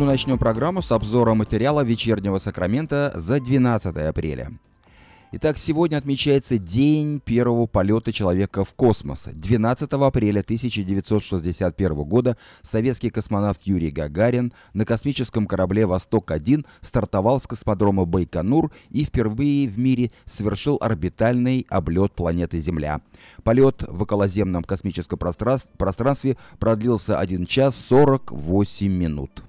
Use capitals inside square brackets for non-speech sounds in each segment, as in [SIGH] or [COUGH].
Ну, начнем программу с обзора материала вечернего Сакрамента за 12 апреля. Итак, сегодня отмечается день первого полета человека в космос. 12 апреля 1961 года советский космонавт Юрий Гагарин на космическом корабле «Восток-1» стартовал с космодрома Байконур и впервые в мире совершил орбитальный облет планеты Земля. Полет в околоземном космическом пространстве продлился 1 час 48 минут.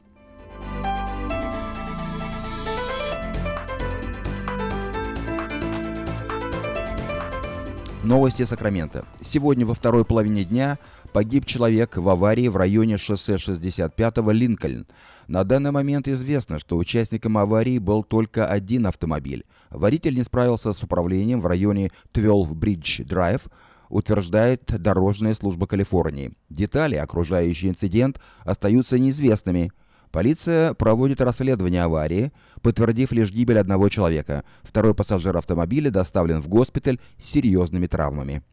Новости Сакрамента. Сегодня во второй половине дня погиб человек в аварии в районе шоссе 65-го Линкольн. На данный момент известно, что участником аварии был только один автомобиль. Водитель не справился с управлением в районе 12 Bridge Drive, утверждает Дорожная служба Калифорнии. Детали, окружающий инцидент, остаются неизвестными. Полиция проводит расследование аварии, подтвердив лишь гибель одного человека. Второй пассажир автомобиля доставлен в госпиталь с серьезными травмами.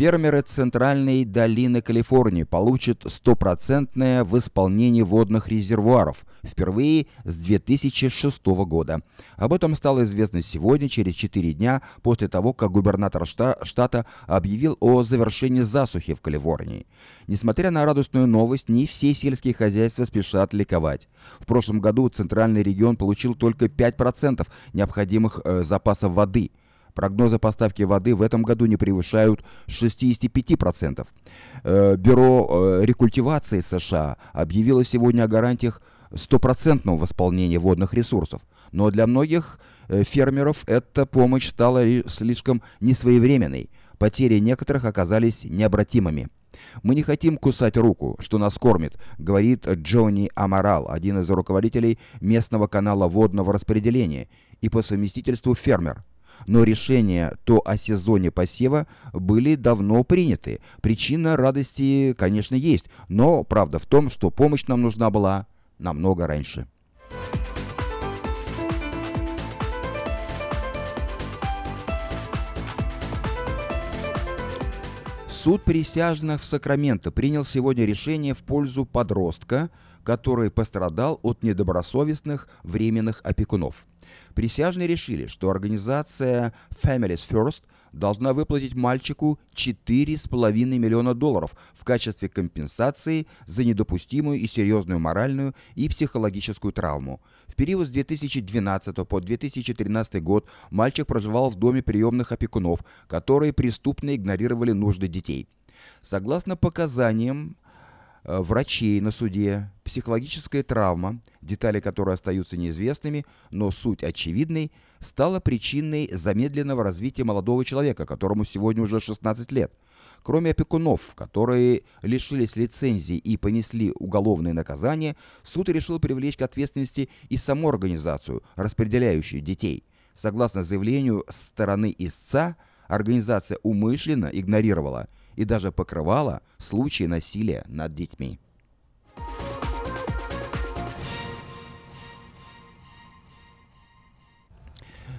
Фермеры Центральной долины Калифорнии получат стопроцентное в исполнении водных резервуаров впервые с 2006 года. Об этом стало известно сегодня, через 4 дня после того, как губернатор штата объявил о завершении засухи в Калифорнии. Несмотря на радостную новость, не все сельские хозяйства спешат ликовать. В прошлом году Центральный регион получил только 5% необходимых э, запасов воды – Прогнозы поставки воды в этом году не превышают 65%. Э, Бюро э, рекультивации США объявило сегодня о гарантиях стопроцентного восполнения водных ресурсов. Но для многих э, фермеров эта помощь стала слишком несвоевременной. Потери некоторых оказались необратимыми. «Мы не хотим кусать руку, что нас кормит», — говорит Джонни Амарал, один из руководителей местного канала водного распределения и по совместительству фермер но решения то о сезоне посева были давно приняты. Причина радости, конечно, есть, но правда в том, что помощь нам нужна была намного раньше. Суд присяжных в Сакраменто принял сегодня решение в пользу подростка, который пострадал от недобросовестных временных опекунов. Присяжные решили, что организация Families First должна выплатить мальчику 4,5 миллиона долларов в качестве компенсации за недопустимую и серьезную моральную и психологическую травму. В период с 2012 по 2013 год мальчик проживал в доме приемных опекунов, которые преступно игнорировали нужды детей. Согласно показаниям врачей на суде, психологическая травма, детали которой остаются неизвестными, но суть очевидной, стала причиной замедленного развития молодого человека, которому сегодня уже 16 лет. Кроме опекунов, которые лишились лицензии и понесли уголовные наказания, суд решил привлечь к ответственности и саму организацию, распределяющую детей. Согласно заявлению стороны истца, организация умышленно игнорировала – и даже покрывала случаи насилия над детьми.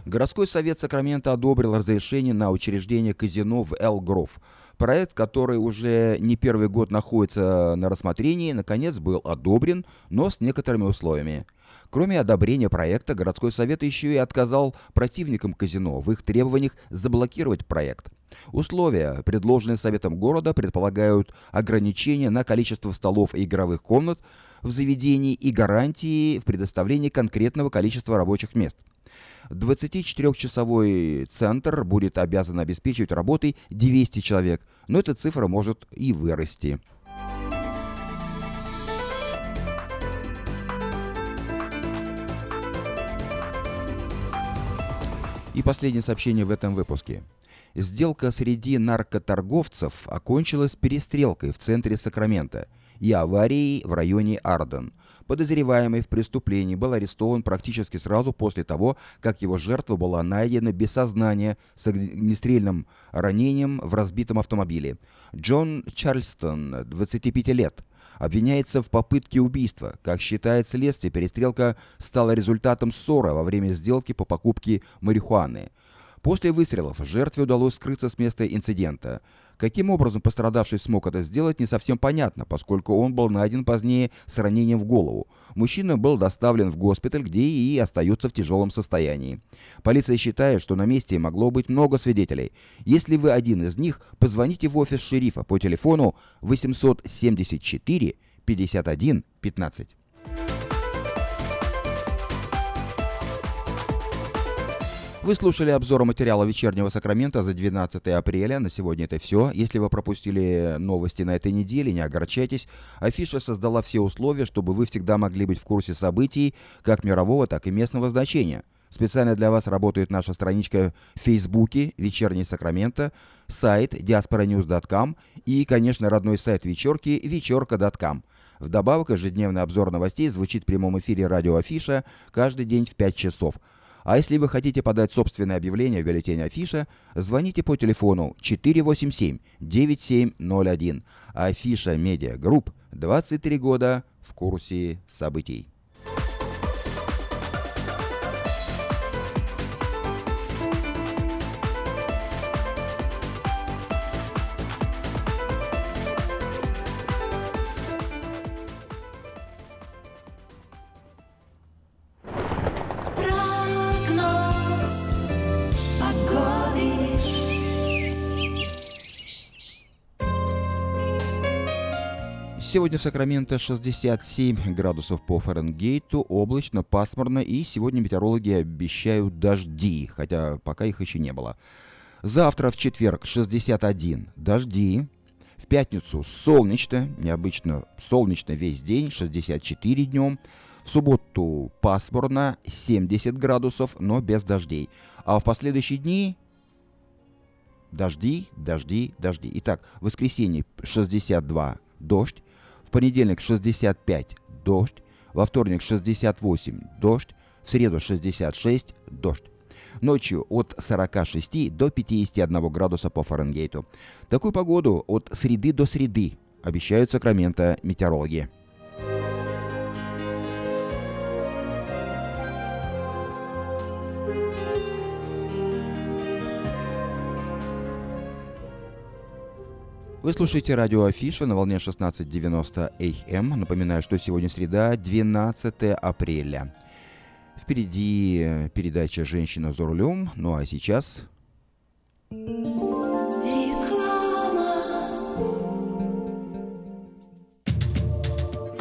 Городской совет Сакрамента одобрил разрешение на учреждение казино в Эл-Гров. Проект, который уже не первый год находится на рассмотрении, наконец был одобрен, но с некоторыми условиями. Кроме одобрения проекта, городской совет еще и отказал противникам казино в их требованиях заблокировать проект. Условия, предложенные Советом города, предполагают ограничение на количество столов и игровых комнат в заведении и гарантии в предоставлении конкретного количества рабочих мест. 24-часовой центр будет обязан обеспечивать работой 200 человек, но эта цифра может и вырасти. И последнее сообщение в этом выпуске. Сделка среди наркоторговцев окончилась перестрелкой в центре Сакрамента и аварией в районе Арден. Подозреваемый в преступлении был арестован практически сразу после того, как его жертва была найдена без сознания с огнестрельным ранением в разбитом автомобиле. Джон Чарльстон, 25 лет, обвиняется в попытке убийства. Как считает следствие, перестрелка стала результатом ссоры во время сделки по покупке марихуаны. После выстрелов жертве удалось скрыться с места инцидента. Каким образом пострадавший смог это сделать, не совсем понятно, поскольку он был найден позднее с ранением в голову. Мужчина был доставлен в госпиталь, где и остается в тяжелом состоянии. Полиция считает, что на месте могло быть много свидетелей. Если вы один из них, позвоните в офис шерифа по телефону 874 51 15. Вы слушали обзор материала вечернего Сакрамента за 12 апреля. На сегодня это все. Если вы пропустили новости на этой неделе, не огорчайтесь. Афиша создала все условия, чтобы вы всегда могли быть в курсе событий как мирового, так и местного значения. Специально для вас работает наша страничка в Фейсбуке «Вечерний Сакраменто», сайт diasporanews.com и, конечно, родной сайт вечерки вечерка.com. Вдобавок, ежедневный обзор новостей звучит в прямом эфире радио Афиша каждый день в 5 часов – а если вы хотите подать собственное объявление в бюллетень Афиша, звоните по телефону 487-9701. Афиша Медиа Групп 23 года в курсе событий. Сегодня в Сакраменто 67 градусов по Фаренгейту, облачно, пасмурно, и сегодня метеорологи обещают дожди, хотя пока их еще не было. Завтра в четверг 61 дожди, в пятницу солнечно, необычно солнечно весь день, 64 днем, в субботу пасмурно, 70 градусов, но без дождей. А в последующие дни дожди, дожди, дожди. Итак, воскресенье 62 дождь, в понедельник 65 – дождь, во вторник 68 – дождь, в среду 66 – дождь. Ночью от 46 до 51 градуса по Фаренгейту. Такую погоду от среды до среды обещают Сакраменто метеорологи. Вы слушаете радио Афиша на волне 16.90 АМ. Напоминаю, что сегодня среда, 12 апреля. Впереди передача «Женщина за рулем». Ну а сейчас...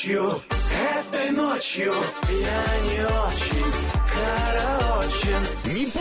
ночью, этой ночью я не очень караочен. Не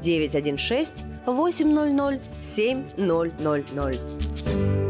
916 800 7000.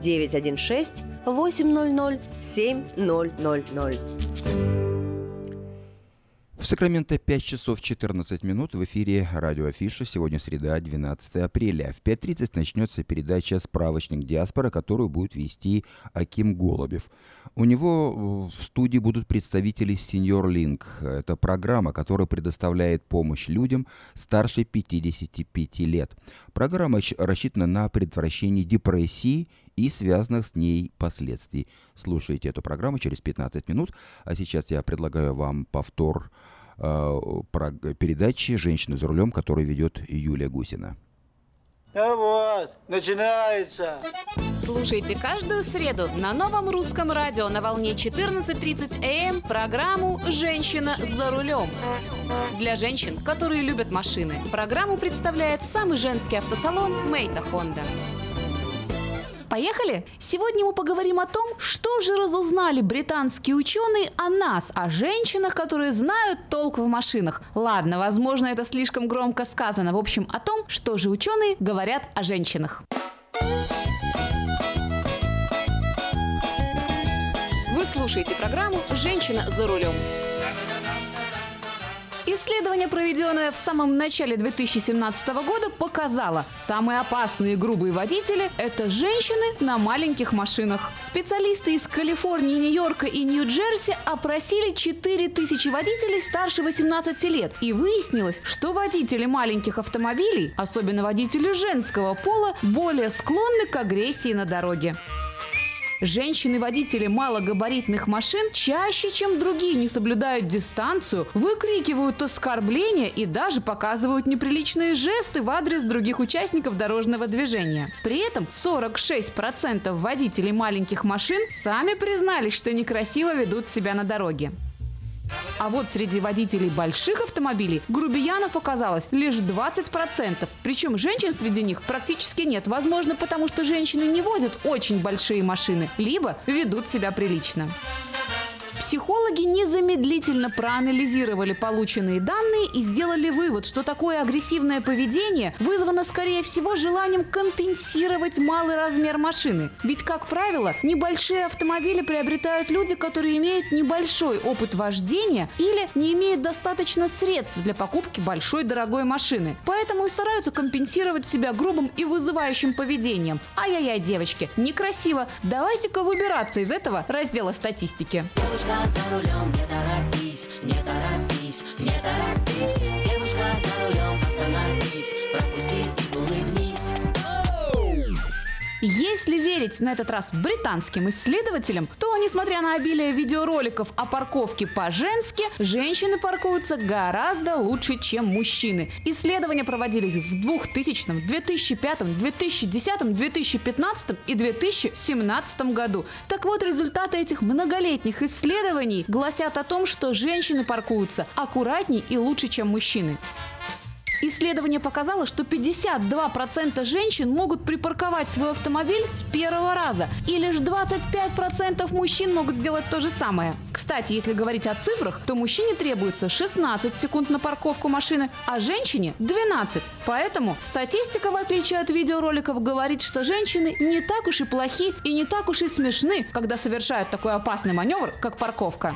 916 800 7000. В Сакраменто 5 часов 14 минут в эфире радио Афиша. Сегодня среда, 12 апреля. В 5.30 начнется передача «Справочник диаспора», которую будет вести Аким Голубев. У него в студии будут представители Senior Link. Это программа, которая предоставляет помощь людям старше 55 лет. Программа рассчитана на предотвращение депрессии и связанных с ней последствий. Слушайте эту программу через 15 минут. А сейчас я предлагаю вам повтор э, про передачи «Женщина за рулем», которую ведет Юлия Гусина. А вот, начинается. Слушайте каждую среду на новом русском радио на волне 14.30 АМ эм программу «Женщина за рулем». Для женщин, которые любят машины, программу представляет самый женский автосалон «Мейта Хонда». Поехали? Сегодня мы поговорим о том, что же разузнали британские ученые о нас, о женщинах, которые знают толк в машинах. Ладно, возможно, это слишком громко сказано. В общем, о том, что же ученые говорят о женщинах. Вы слушаете программу «Женщина за рулем». Исследование, проведенное в самом начале 2017 года, показало, самые опасные грубые водители – это женщины на маленьких машинах. Специалисты из Калифорнии, Нью-Йорка и Нью-Джерси опросили 4000 водителей старше 18 лет. И выяснилось, что водители маленьких автомобилей, особенно водители женского пола, более склонны к агрессии на дороге. Женщины-водители малогабаритных машин чаще, чем другие, не соблюдают дистанцию, выкрикивают оскорбления и даже показывают неприличные жесты в адрес других участников дорожного движения. При этом 46% водителей маленьких машин сами признались, что некрасиво ведут себя на дороге. А вот среди водителей больших автомобилей грубиянов оказалось лишь 20%. Причем женщин среди них практически нет. Возможно, потому что женщины не возят очень большие машины, либо ведут себя прилично. Психологи незамедлительно проанализировали полученные данные и сделали вывод, что такое агрессивное поведение вызвано, скорее всего, желанием компенсировать малый размер машины. Ведь, как правило, небольшие автомобили приобретают люди, которые имеют небольшой опыт вождения или не имеют достаточно средств для покупки большой дорогой машины. Поэтому и стараются компенсировать себя грубым и вызывающим поведением. Ай-яй-яй, девочки, некрасиво. Давайте-ка выбираться из этого раздела статистики. Девушка за рулем, не торопись, не торопись, не торопись. Девушка за рулем, остановись, пропусти и улыбнись Если верить на этот раз британским исследователям, то, несмотря на обилие видеороликов о парковке по-женски, женщины паркуются гораздо лучше, чем мужчины. Исследования проводились в 2000, 2005, 2010, 2015 и 2017 году. Так вот, результаты этих многолетних исследований гласят о том, что женщины паркуются аккуратнее и лучше, чем мужчины. Исследование показало, что 52% женщин могут припарковать свой автомобиль с первого раза, и лишь 25% мужчин могут сделать то же самое. Кстати, если говорить о цифрах, то мужчине требуется 16 секунд на парковку машины, а женщине 12. Поэтому статистика, в отличие от видеороликов, говорит, что женщины не так уж и плохи и не так уж и смешны, когда совершают такой опасный маневр, как парковка.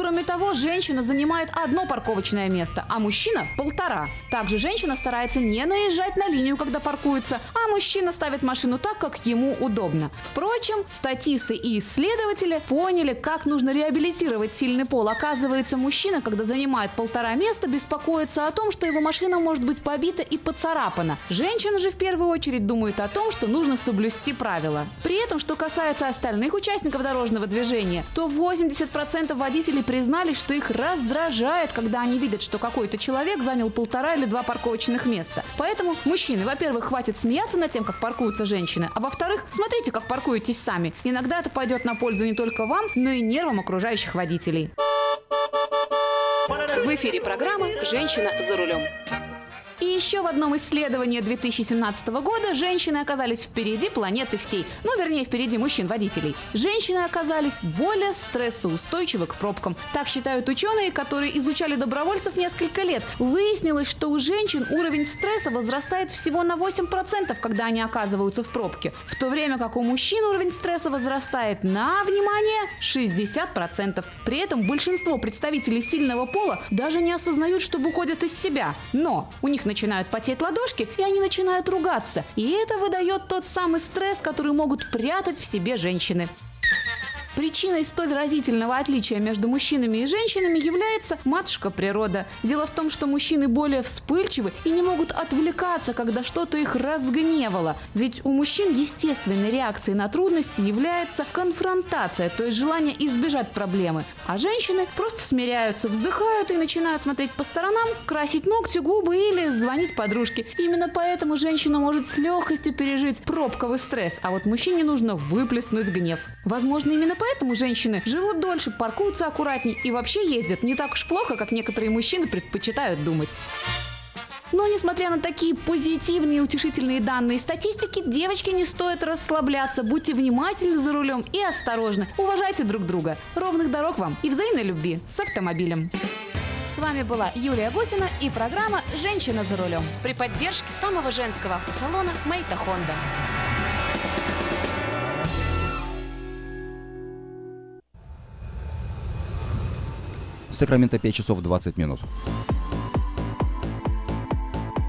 Кроме того, женщина занимает одно парковочное место, а мужчина – полтора. Также женщина старается не наезжать на линию, когда паркуется, а мужчина ставит машину так, как ему удобно. Впрочем, статисты и исследователи поняли, как нужно реабилитировать сильный пол. Оказывается, мужчина, когда занимает полтора места, беспокоится о том, что его машина может быть побита и поцарапана. Женщина же в первую очередь думает о том, что нужно соблюсти правила. При этом, что касается остальных участников дорожного движения, то 80% водителей признались, что их раздражает, когда они видят, что какой-то человек занял полтора или два парковочных места. Поэтому, мужчины, во-первых, хватит смеяться над тем, как паркуются женщины, а во-вторых, смотрите, как паркуетесь сами. Иногда это пойдет на пользу не только вам, но и нервам окружающих водителей. В эфире программа «Женщина за рулем». И еще в одном исследовании 2017 года женщины оказались впереди планеты всей. Ну, вернее, впереди мужчин-водителей. Женщины оказались более стрессоустойчивы к пробкам. Так считают ученые, которые изучали добровольцев несколько лет. Выяснилось, что у женщин уровень стресса возрастает всего на 8%, когда они оказываются в пробке. В то время как у мужчин уровень стресса возрастает на, внимание, 60%. При этом большинство представителей сильного пола даже не осознают, что выходят из себя. Но у них начинают потеть ладошки, и они начинают ругаться. И это выдает тот самый стресс, который могут прятать в себе женщины. Причиной столь разительного отличия между мужчинами и женщинами является матушка природа. Дело в том, что мужчины более вспыльчивы и не могут отвлекаться, когда что-то их разгневало. Ведь у мужчин естественной реакцией на трудности является конфронтация, то есть желание избежать проблемы. А женщины просто смиряются, вздыхают и начинают смотреть по сторонам, красить ногти, губы или звонить подружке. Именно поэтому женщина может с легкостью пережить пробковый стресс, а вот мужчине нужно выплеснуть гнев. Возможно, именно поэтому женщины живут дольше, паркуются аккуратнее и вообще ездят не так уж плохо, как некоторые мужчины предпочитают думать. Но несмотря на такие позитивные и утешительные данные статистики, девочки не стоит расслабляться. Будьте внимательны за рулем и осторожны. Уважайте друг друга. Ровных дорог вам и взаимной любви с автомобилем. С вами была Юлия Гусина и программа «Женщина за рулем» при поддержке самого женского автосалона «Мэйта Хонда». Сакраменто 5 часов 20 минут.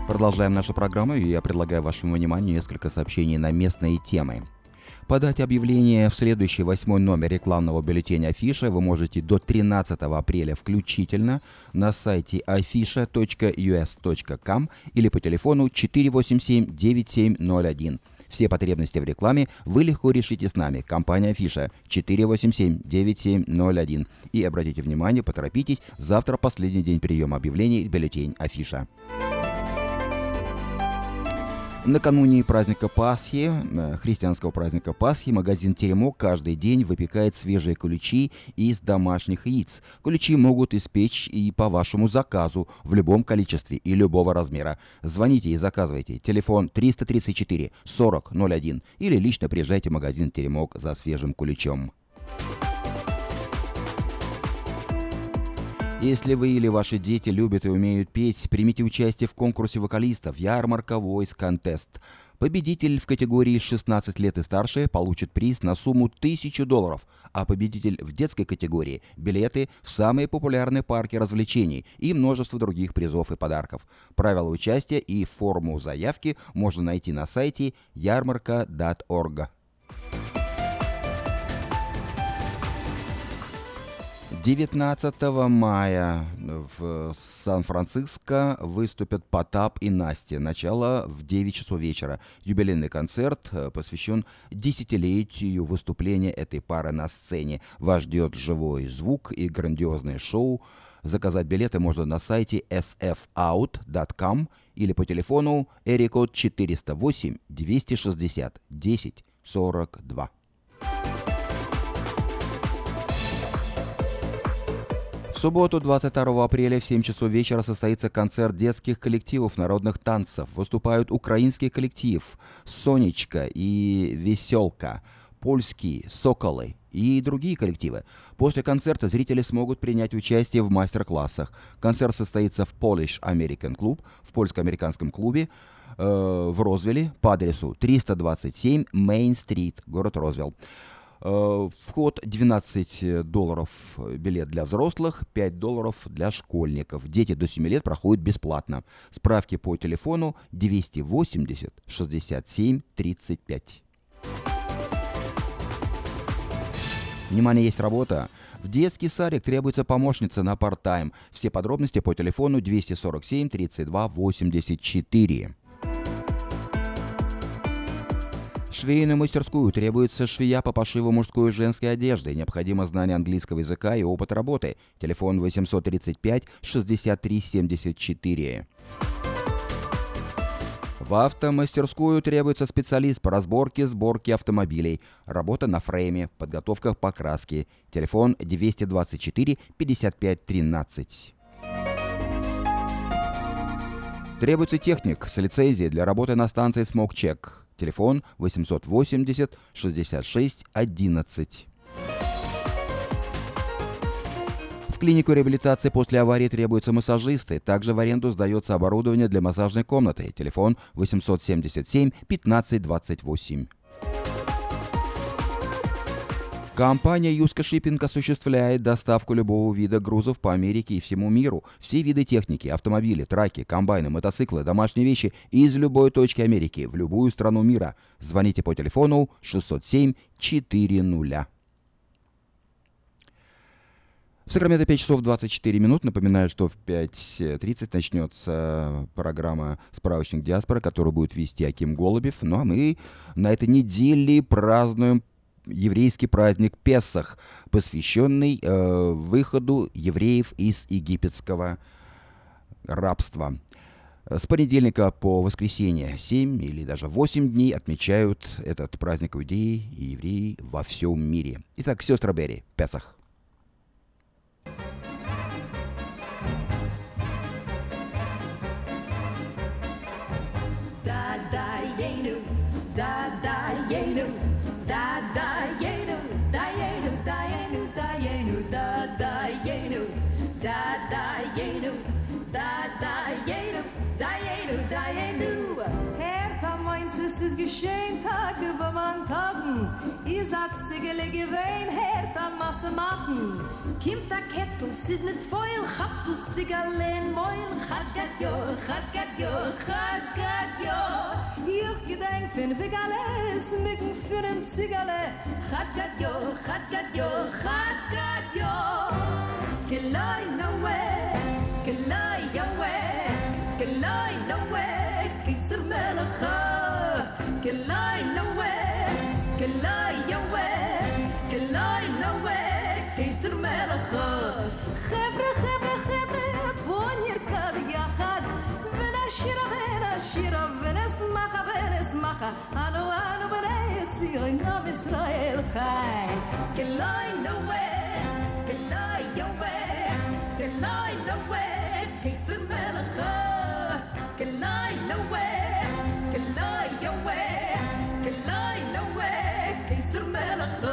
Продолжаем нашу программу, и я предлагаю вашему вниманию несколько сообщений на местные темы. Подать объявление в следующий восьмой номер рекламного бюллетеня Афиша вы можете до 13 апреля включительно на сайте afisha.us.com или по телефону 487-9701. Все потребности в рекламе вы легко решите с нами. Компания Афиша 487-9701. И обратите внимание, поторопитесь, завтра последний день приема объявлений в бюллетень Афиша. Накануне праздника Пасхи, э, христианского праздника Пасхи, магазин «Теремок» каждый день выпекает свежие ключи из домашних яиц. Ключи могут испечь и по вашему заказу в любом количестве и любого размера. Звоните и заказывайте. Телефон 334 40 01 или лично приезжайте в магазин «Теремок» за свежим ключом. Если вы или ваши дети любят и умеют петь, примите участие в конкурсе вокалистов «Ярмарка Voice Contest». Победитель в категории 16 лет и старше получит приз на сумму 1000 долларов, а победитель в детской категории – билеты в самые популярные парки развлечений и множество других призов и подарков. Правила участия и форму заявки можно найти на сайте yarmarka.org. 19 мая в Сан-Франциско выступят Потап и Настя. Начало в 9 часов вечера. Юбилейный концерт э, посвящен десятилетию выступления этой пары на сцене. Вас ждет живой звук и грандиозное шоу. Заказать билеты можно на сайте sfout.com или по телефону Эрикод 408 260 10 42. Субботу, 22 апреля в 7 часов вечера состоится концерт детских коллективов народных танцев. Выступают украинский коллектив «Сонечка» и «Веселка», польские «Соколы» и другие коллективы. После концерта зрители смогут принять участие в мастер-классах. Концерт состоится в Polish American Club, в польско-американском клубе э, в Розвилле по адресу 327 Main Street, город Розвилл. Э, вход 12 долларов билет для взрослых, 5 долларов для школьников. Дети до 7 лет проходят бесплатно. Справки по телефону 280 67 35. Внимание, есть работа. В детский садик требуется помощница на парт-тайм. Все подробности по телефону 247 32 84. Швейную мастерскую требуется швея по пошиву мужской и женской одежды. Необходимо знание английского языка и опыт работы. Телефон 835 63 74. В автомастерскую требуется специалист по разборке, сборке автомобилей, работа на фрейме, подготовка покраски. Телефон 224 55 13. Требуется техник с лицензией для работы на станции «Смокчек». Телефон 880 66 11. В клинику реабилитации после аварии требуются массажисты. Также в аренду сдается оборудование для массажной комнаты. Телефон 877 15 28. Компания Юска Шиппинг осуществляет доставку любого вида грузов по Америке и всему миру. Все виды техники, автомобили, траки, комбайны, мотоциклы, домашние вещи из любой точки Америки в любую страну мира. Звоните по телефону 607 400. В Сакраменто 5 часов 24 минут. Напоминаю, что в 5.30 начнется программа «Справочник диаспора», которую будет вести Аким Голубев. Ну а мы на этой неделе празднуем еврейский праздник Песах, посвященный э, выходу евреев из египетского рабства. С понедельника по воскресенье 7 или даже 8 дней отмечают этот праздник иудеи и евреи во всем мире. Итак, сестра Берри, Песах. Tomaten. Kimt a Ketz und sit nit voll, hab du Sigalen moin, hat gat jo, hat gat jo, hat gat jo. Ich gedenk fin Vigales micken für den Sigale, hat gat jo, hat gat jo, hat gat jo. Kelai no we, kelai yo we, kelai no we, kisser melach. Kelai no we, kelai אנו אנו בני ציון עם ישראל חי. כלוי נווה, כלוי יווה, כלוי נווה, קיסר מלך. כלוי נווה, כלוי יווה, כלוי נווה, קיסר מלך.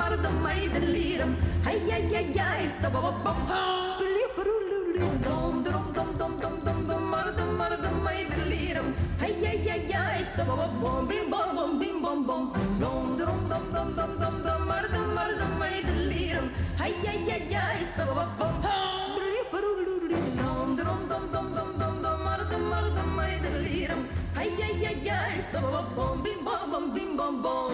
mardam mai deliram ai ai ai ai sta ba ba ba dom dum dum dum dum dum mar dum mar dum mai delirum hey ya ya ya is the bom bom bim bom bom bim bom bom dum dum dum dum dum dum dum mar dum mar dum mai delirum hey ya ya ya is the bom bom dum dum dum dum dum dum dum mar dum mar dum mai delirum hey ya ya ya is the bom bom bim bom bom bim bom bom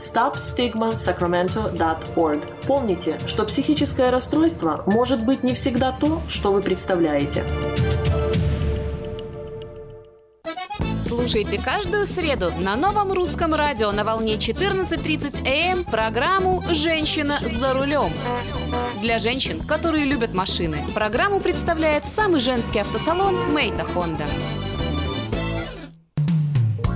stopstigmasacramento.org. Помните, что психическое расстройство может быть не всегда то, что вы представляете. Слушайте каждую среду на новом русском радио на волне 14.30 АМ программу «Женщина за рулем». Для женщин, которые любят машины, программу представляет самый женский автосалон «Мейта Хонда».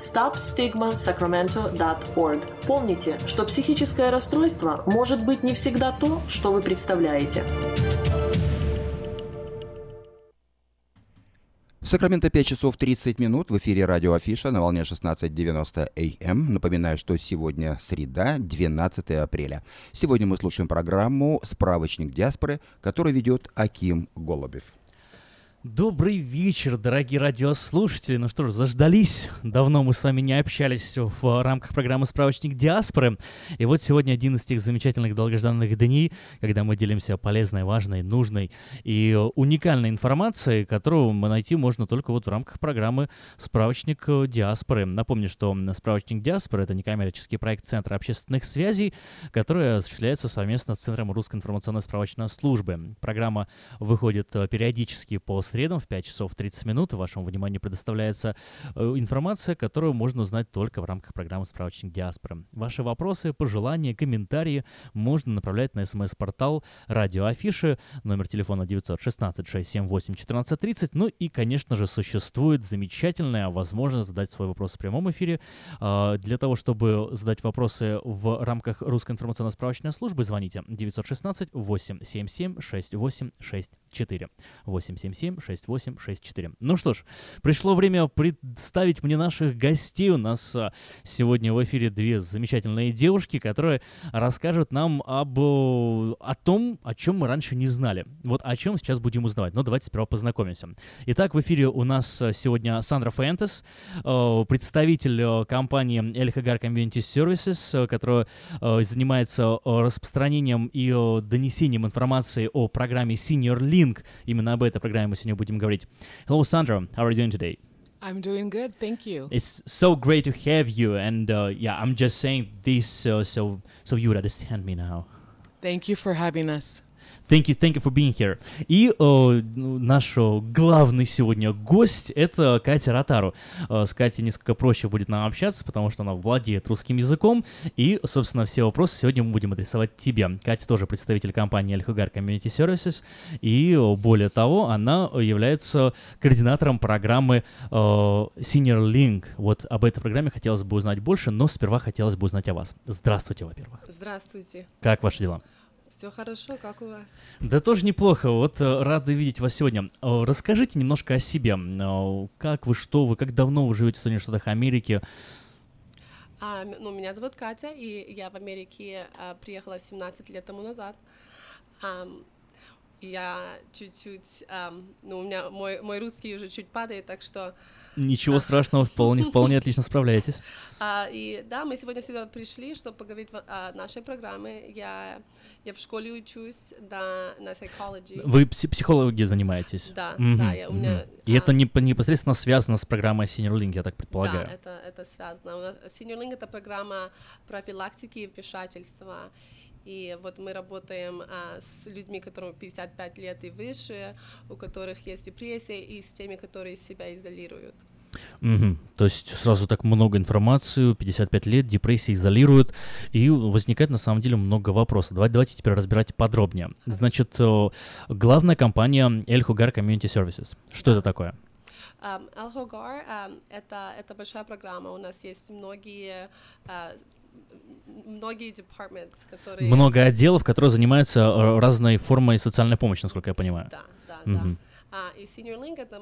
stopstigmasacramento.org. Помните, что психическое расстройство может быть не всегда то, что вы представляете. В Сакраменто 5 часов 30 минут в эфире радио Афиша на волне 16.90 АМ. Напоминаю, что сегодня среда, 12 апреля. Сегодня мы слушаем программу «Справочник диаспоры», которую ведет Аким Голубев. Добрый вечер, дорогие радиослушатели. Ну что ж, заждались. Давно мы с вами не общались в рамках программы «Справочник диаспоры». И вот сегодня один из тех замечательных долгожданных дней, когда мы делимся полезной, важной, нужной и уникальной информацией, которую мы найти можно только вот в рамках программы «Справочник диаспоры». Напомню, что «Справочник диаспоры» — это некоммерческий проект Центра общественных связей, который осуществляется совместно с Центром русской информационной справочной службы. Программа выходит периодически по средам в 5 часов 30 минут вашему вниманию предоставляется э, информация, которую можно узнать только в рамках программы «Справочник диаспоры». Ваши вопросы, пожелания, комментарии можно направлять на смс-портал «Радио Афиши», номер телефона 916-678-1430. Ну и, конечно же, существует замечательная возможность задать свой вопрос в прямом эфире. А, для того, чтобы задать вопросы в рамках русской информационно-справочной службы, звоните 916 877 6864 877 6864. Ну что ж, пришло время представить мне наших гостей. У нас а, сегодня в эфире две замечательные девушки, которые расскажут нам об, о том, о чем мы раньше не знали. Вот о чем сейчас будем узнавать. Но давайте сперва познакомимся. Итак, в эфире у нас сегодня Сандра Фентес, представитель компании LHGAR Community Services, которая занимается распространением и донесением информации о программе Senior Link. Именно об этой программе мы сегодня будем говорить. Hello, Sandra. How are you doing today? I'm doing good, thank you. It's so great to have you, and uh, yeah, I'm just saying this uh, so so you would understand me now. Thank you for having us. Thank you, thank you for being here. И э, наш э, главный сегодня гость — это Катя Ротару. Э, с Катей несколько проще будет нам общаться, потому что она владеет русским языком. И, собственно, все вопросы сегодня мы будем адресовать тебе. Катя тоже представитель компании Alhugar Community Services. И, э, более того, она является координатором программы э, Senior Link. Вот об этой программе хотелось бы узнать больше, но сперва хотелось бы узнать о вас. Здравствуйте, во-первых. Здравствуйте. Как ваши дела? Все хорошо, как у вас? Да тоже неплохо. Вот э, рады видеть вас сегодня. Э, Расскажите немножко о себе. Э, Как вы, что вы, как давно вы живете в Соединенных Штатах Америки? А, ну, меня зовут Катя, и я в Америке а, приехала 17 лет тому назад. Ам, я чуть-чуть, ам, ну, у меня мой, мой русский уже чуть падает, так что... Ничего страшного, вполне, вполне [LAUGHS] отлично справляетесь. А, и да, мы сегодня сюда пришли, чтобы поговорить во- о нашей программе. Я, я в школе учусь да, на psychology. Вы пси- психологией занимаетесь? Да, Мгм, да, я- у меня, мгм. И это не, непосредственно связано с программой Senior Link, я так предполагаю. Да, это, это связано. Senior Link — это программа профилактики и вмешательства. И вот мы работаем а, с людьми, которым 55 лет и выше, у которых есть депрессия, и с теми, которые себя изолируют. Мгм. То есть сразу так много информации, 55 лет, депрессия изолирует, и возникает на самом деле много вопросов. Давайте, давайте теперь разбирать подробнее. Значит, э, главная компания El Jugar Community Services. Что это такое? Um, Al-Hogar um, это, это большая программа. У нас есть многие, м- многие departments, которые... Много отделов, которые занимаются э, разной формой социальной помощи, насколько я понимаю. Да, да, Мгм. да. А, и Senior Link это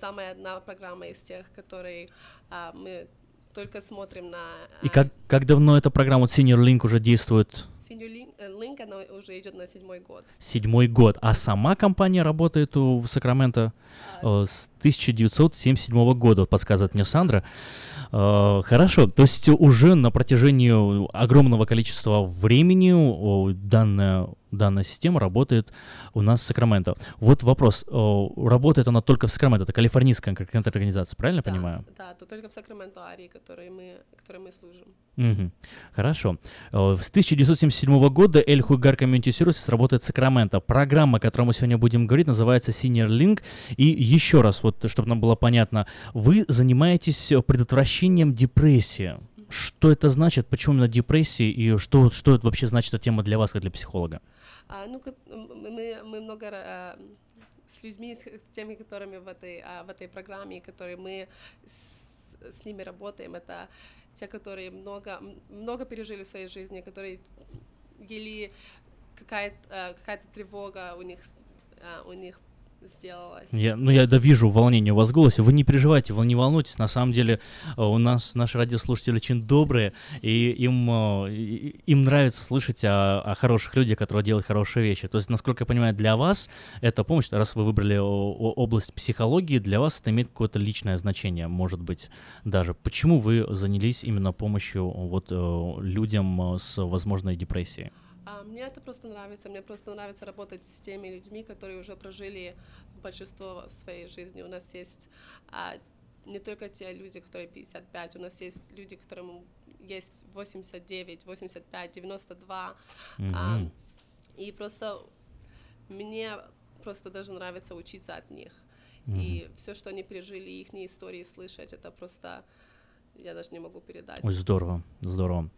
самая одна программа из тех, которые а, мы только смотрим на... И как, как давно эта программа вот Senior Link уже действует? Senior Link, э, Link, она уже идет на седьмой год. Седьмой год. А сама компания работает у- в Сакраменто э, с 1977 года, подсказывает мне Сандра. Э, Хорошо, то есть уже на протяжении огромного количества времени данная, данная система работает у нас в Сакраменто. Вот вопрос, о, работает она только в Сакраменто, это калифорнийская конкретная организация, правильно я понимаю? Да, то только в Сакраменто Арии, которые мы, которые мы служим. Мгм. Хорошо. Э, С 1977 года El Jugar Community Services работает в Сакраменто. Программа, о которой мы сегодня будем говорить, называется Senior Link. И еще раз, вот чтобы нам было понятно, вы занимаетесь э, предотвращением депрессии. Что это значит, почему именно депрессии, и что, что это вообще значит эта тема для вас, как для психолога? А, ну, мы, мы много а, с людьми, с, теми, которыми в этой, а, в этой программе, которые мы с, с ними работаем, это те, которые много, много пережили в своей жизни, которые или а, какая-то тревога у них, а, у них сделалась. Я, ну, я да вижу волнение у вас в голосе. Вы не переживайте, вы не волнуйтесь. На самом деле э, у нас наши радиослушатели очень добрые, и им, э, им нравится слышать о, о хороших людях, которые делают хорошие вещи. То есть, насколько я понимаю, для вас эта помощь, раз вы выбрали область психологии, для вас это имеет какое-то личное значение, может быть, даже. Почему вы занялись именно помощью вот э, людям с возможной депрессией? А, мне это просто нравится. Мне просто нравится работать с теми людьми, которые уже прожили большинство своей жизни. У нас есть а, не только те люди, которые 55, у нас есть люди, которым есть 89, 85, 92. А, Мгм. и просто мне просто даже нравится учиться от них. Мгм. И все, что они пережили, их истории слышать, это просто я даже не могу передать. Ой, здорово, здорово.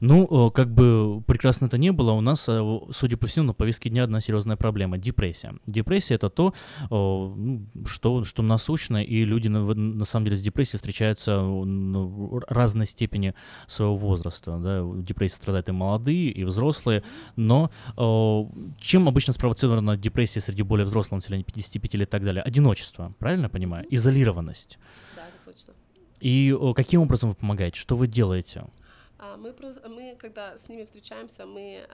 Ну, э, как бы прекрасно это не было, у нас, э, судя по всему, на повестке дня одна серьезная проблема — депрессия. Депрессия — это то, э, ну, что, что насущно, и люди на, самом деле с депрессией встречаются в разной степени своего возраста. Да? Депрессией страдают и молодые, и взрослые, но чем обычно спровоцирована депрессия среди более взрослого населения, 55 лет и так далее? Одиночество, правильно я понимаю? Изолированность. Да. И э, каким образом вы помогаете? Что вы делаете? А, мы, мы, когда с ними встречаемся, мы,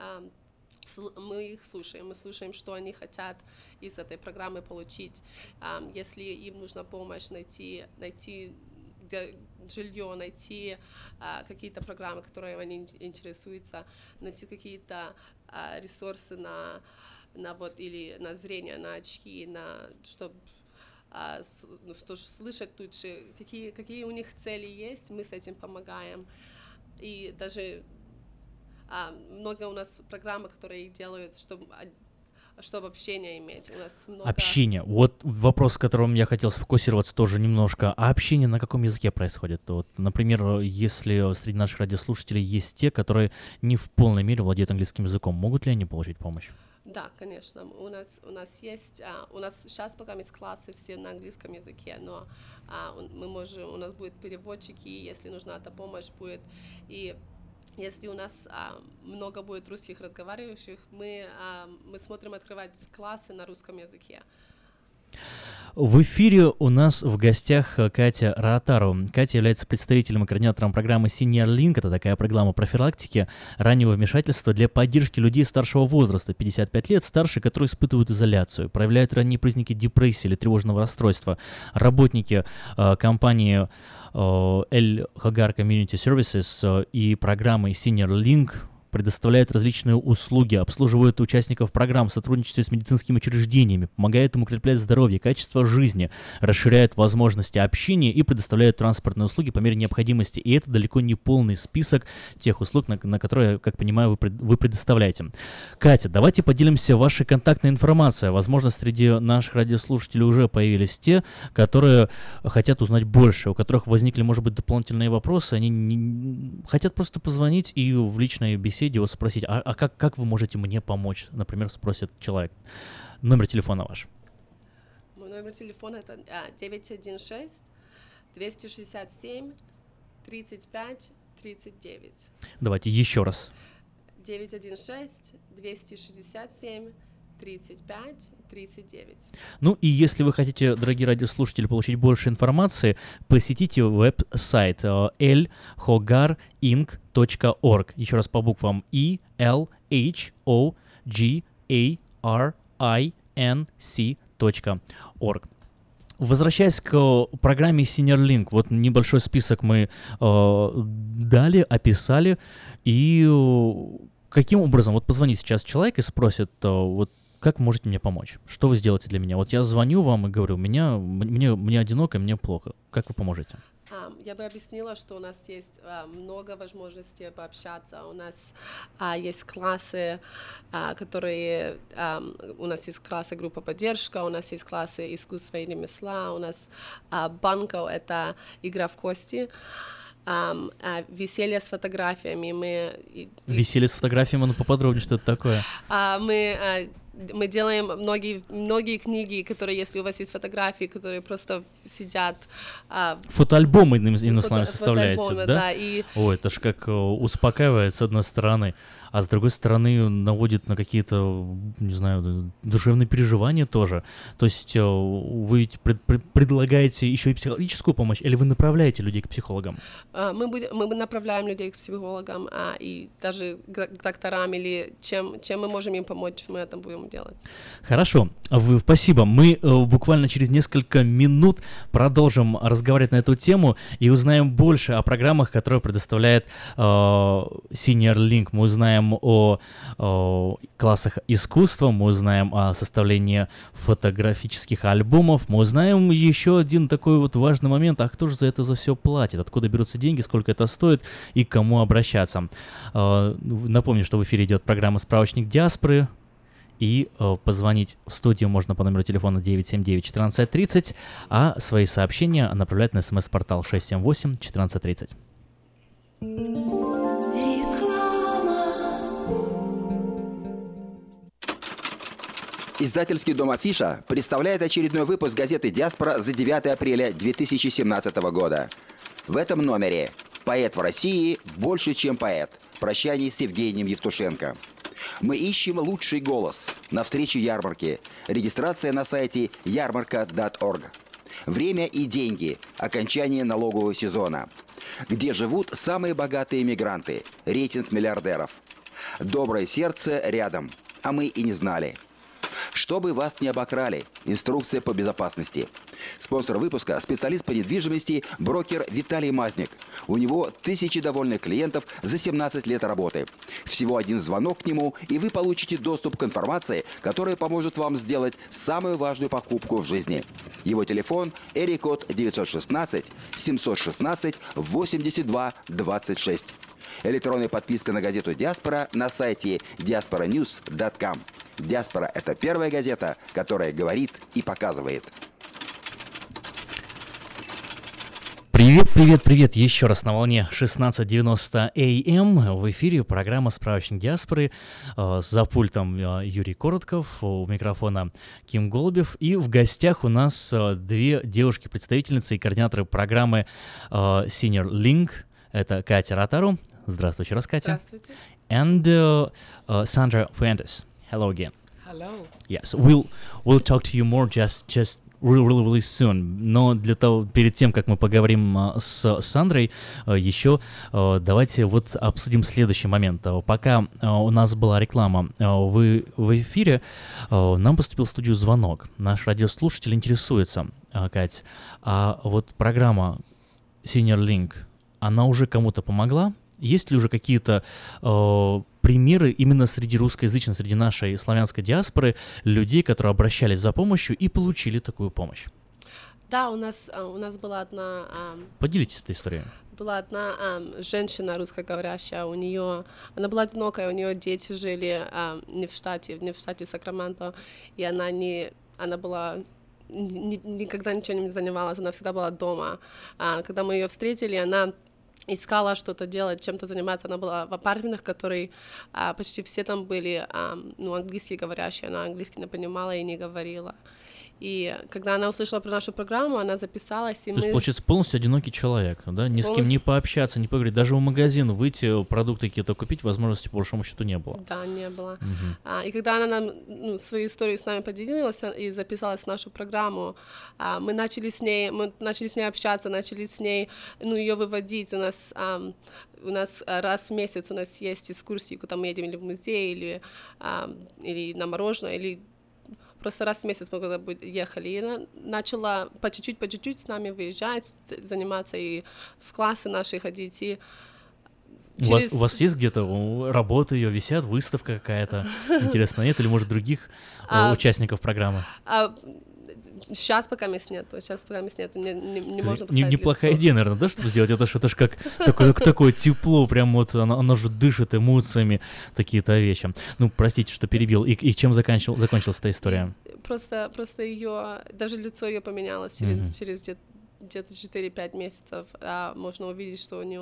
мы их слушаем, мы слушаем, что они хотят из этой программы получить. Если им нужна помощь найти, найти жилье, найти а, какие-то программы, которые они ин- интересуются, найти какие-то а, ресурсы на, на вот или на зрение, на очки, на чтобы а, с- ну, что ж, слышать лучше, какие, какие у них цели есть, мы с этим помогаем. И даже а, много у нас программ, которые делают, чтобы чтобы общение иметь. У нас много... Общение. Вот вопрос, в котором я хотел сфокусироваться тоже немножко. А общение на каком языке происходит? Вот, например, если среди наших радиослушателей есть те, которые не в полной мере владеют английским языком, могут ли они получить помощь? Да, конечно. У нас у нас есть а, у нас сейчас пока есть классы все на английском языке, но а, мы можем у нас будет переводчики, если нужна эта помощь будет и если у нас а, много будет русских разговаривающих, мы, а, мы смотрим открывать классы на русском языке. В эфире у нас в гостях Катя Раатару. Катя является представителем и координатором программы Senior Link. Это такая программа профилактики раннего вмешательства для поддержки людей старшего возраста, 55 лет, старше, которые испытывают изоляцию, проявляют ранние признаки депрессии или тревожного расстройства. Работники э, компании El Hagar Community Services э, и программы Senior Link предоставляет различные услуги, обслуживает участников программ в сотрудничестве с медицинскими учреждениями, помогает им укреплять здоровье, качество жизни, расширяет возможности общения и предоставляет транспортные услуги по мере необходимости. И это далеко не полный список тех услуг, на, на которые, как понимаю, вы, пред, вы предоставляете. Катя, давайте поделимся вашей контактной информацией. Возможно, среди наших радиослушателей уже появились те, которые хотят узнать больше, у которых возникли, может быть, дополнительные вопросы, они не, хотят просто позвонить и в личной беседе беседе вот спросить, а, а как, как вы можете мне помочь? Например, спросит человек. Номер телефона ваш. Мой номер телефона это а, 916 267 35 39. Давайте еще раз. 916 267 35 39. Ну и если вы хотите, дорогие радиослушатели, получить больше информации, посетите веб-сайт elhogarinc.org. Еще раз по буквам E L H O G A R I N C.org. Возвращаясь к программе Senior Link, вот небольшой список мы э, дали, описали, и каким образом, вот позвонит сейчас человек и спросит, э, вот как можете мне помочь? Что вы сделаете для меня? Вот я звоню вам и говорю, меня, мне, мне одиноко, мне плохо. Как вы поможете? Я бы объяснила, что у нас есть а, много возможностей пообщаться. У нас а, есть классы, а, которые... У нас есть классы группа поддержка, у нас есть классы искусства и ремесла, у нас а, банков — это игра в кости. Um, uh, веселье с фотографиями. Мы... Веселье с фотографиями, ну поподробнее, что это такое? Uh, мы uh, мы делаем многие, многие книги, которые, если у вас есть фотографии, которые просто сидят... А, Фотоальбомы, иными словами, составляете, да? да и... Ой, это ж как э, успокаивает, с одной стороны а с другой стороны наводит на какие-то, не знаю, душевные переживания тоже. То есть э, вы ведь пред, пред, предлагаете еще и психологическую помощь, или вы направляете людей к психологам? А, мы, будем, мы направляем людей к психологам а, и даже к докторам, или чем, чем мы можем им помочь, мы это будем делать. Хорошо, вы, спасибо. Мы э, буквально через несколько минут продолжим разговаривать на эту тему и узнаем больше о программах, которые предоставляет э, Senior Link. Мы узнаем узнаем о, о классах искусства, мы узнаем о составлении фотографических альбомов, мы узнаем еще один такой вот важный момент, а кто же за это за все платит, откуда берутся деньги, сколько это стоит и к кому обращаться. Э, напомню, что в эфире идет программа «Справочник диаспоры», и э, позвонить в студию можно по номеру телефона 979-1430, а свои сообщения направлять на смс-портал 678-1430. Издательский дом «Афиша» представляет очередной выпуск газеты «Диаспора» за 9 апреля 2017 года. В этом номере «Поэт в России больше, чем поэт. Прощание с Евгением Евтушенко». Мы ищем лучший голос на встрече ярмарки. Регистрация на сайте ярмарка.орг. Время и деньги. Окончание налогового сезона. Где живут самые богатые мигранты. Рейтинг миллиардеров. Доброе сердце рядом. А мы и не знали – чтобы вас не обокрали. Инструкция по безопасности. Спонсор выпуска – специалист по недвижимости, брокер Виталий Мазник. У него тысячи довольных клиентов за 17 лет работы. Всего один звонок к нему, и вы получите доступ к информации, которая поможет вам сделать самую важную покупку в жизни. Его телефон – Эрикод 916 716 82 26. Электронная подписка на газету «Диаспора» на сайте diasporanews.com. Диаспора – это первая газета, которая говорит и показывает. Привет, привет, привет еще раз на волне 16.90 АМ. В эфире программа «Справочник диаспоры» э, за пультом э, Юрий Коротков, у микрофона Ким Голубев. И в гостях у нас э, две девушки-представительницы и координаторы программы Senior Link. Это Катя Ротару. Здравствуй еще раз, Катя. Здравствуйте. And uh, uh, Sandra Fuentes. Hello again. Hello. Yes, we'll we'll talk to you more just just really really really soon. Но для того перед тем как мы поговорим а, с Сандрой, а, еще а, давайте вот обсудим следующий момент. Пока у нас была реклама вы в эфире, нам поступил в студию звонок. Наш радиослушатель интересуется, Кать, а вот программа Senior Link, она уже кому-то помогла? Есть ли уже какие-то примеры именно среди русскоязычной, среди нашей славянской диаспоры людей, которые обращались за помощью и получили такую помощь? Да, у нас а, у нас была одна Поделитесь этой историей. была одна ам, женщина русскоговорящая, у нее, она была одинокая, у нее дети жили ам, не в штате, не в штате Сакраменто, и она не, она была ни- никогда ничего не занималась, она всегда была дома. А, когда мы ее встретили, она искала что-то делать, чем-то заниматься. Она была в апартаментах, которые а, почти все там были, ам, ну, английский говорящие, она английский не понимала и не говорила. И когда она услышала про нашу программу, она записалась, и То мы... есть, получается, полностью одинокий человек, да? Ни с кем не пообщаться, не поговорить. Даже в магазин выйти, продукты какие-то купить, возможности, по большому счету, не было. Да, не было. Мгм. А, и когда она нам ну, свою историю с нами поделилась а, и записалась в нашу программу, а, мы начали с ней, мы начали с ней общаться, начали с ней, ну, ее выводить. У нас, ам, у нас а, раз в месяц у нас есть экскурсии, куда мы едем или в музей, или, ам, или на мороженое, или просто раз в месяц мы бы ехали. И она начала по чуть-чуть, по чуть-чуть с нами выезжать, заниматься и в классы наши ходить. И У, вас, у вас есть где-то работа ее, висят, выставка какая-то? [LAUGHS] Интересно, нет? Или, может, других э, А, участников программы? А, сейчас пока мест нету, сейчас пока мест нету, не, не, не можно Не- неплохая лицо. идея, наверное, да, чтобы сделать? Это ж, это ж как такое, такое тепло, прям вот оно, оно же дышит эмоциями, такие-то вещи. Ну, простите, что перебил. И, и чем заканчивал, закончилась эта история? Просто, просто ее, даже лицо ее поменялось через, Мгм. через где- где-то 4-5 месяцев. А, можно увидеть, что у нее